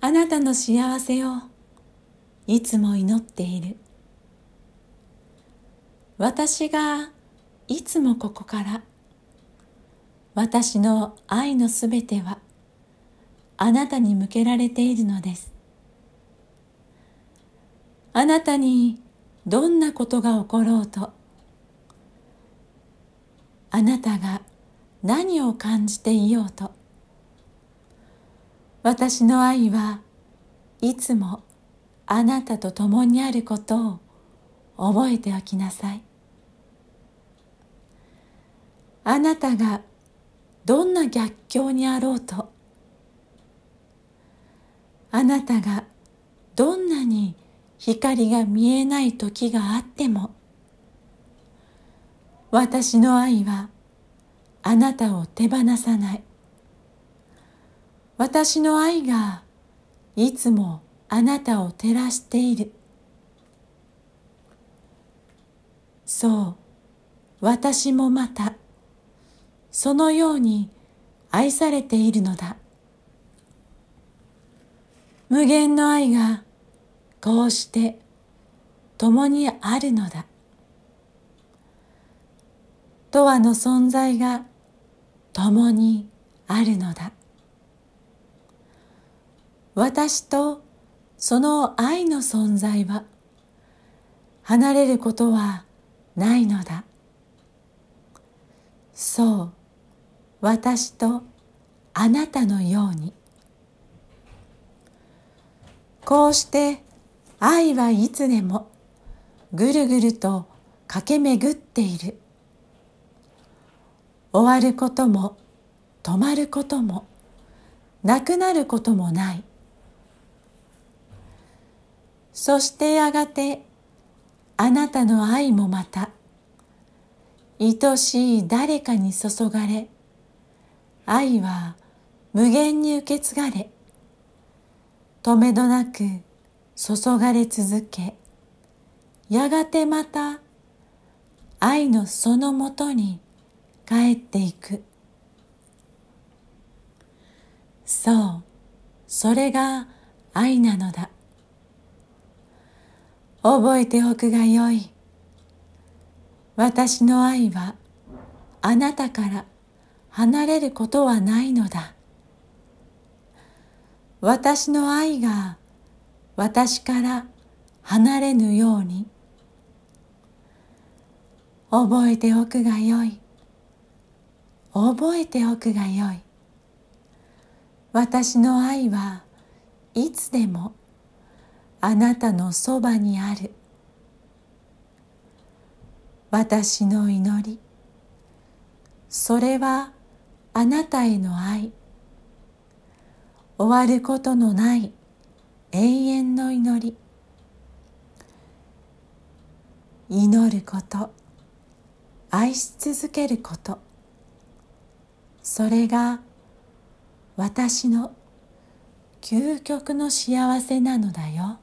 あなたの幸せをいつも祈っている。私がいつもここから私の愛のすべてはあなたに向けられているのです。あなたにどんなことが起ころうとあなたが何を感じていようと私の愛はいつもあなたと共にあることを覚えておきなさい。あなたがどんな逆境にあろうとあなたがどんなに光が見えない時があっても私の愛はあなたを手放さない。私の愛がいつもあなたを照らしている。そう私もまたそのように愛されているのだ。無限の愛がこうして共にあるのだ。永遠の存在が共にあるのだ。私とその愛の存在は離れることはないのだ。そう私とあなたのように。こうして愛はいつでもぐるぐると駆け巡っている。終わることも止まることもなくなることもない。そしてやがてあなたの愛もまた愛しい誰かに注がれ愛は無限に受け継がれ止めどなく注がれ続けやがてまた愛のそのもとに帰っていく。そうそれが愛なのだ。覚えておくがよい。私の愛はあなたから離れることはないのだ。私の愛が私から離れぬように。覚えておくがよい。覚えておくがよい。私の愛はいつでもあなたのそばにある。私の祈り。それはあなたへの愛。終わることのない永遠の祈り。祈ること。愛し続けること。それが私の究極の幸せなのだよ。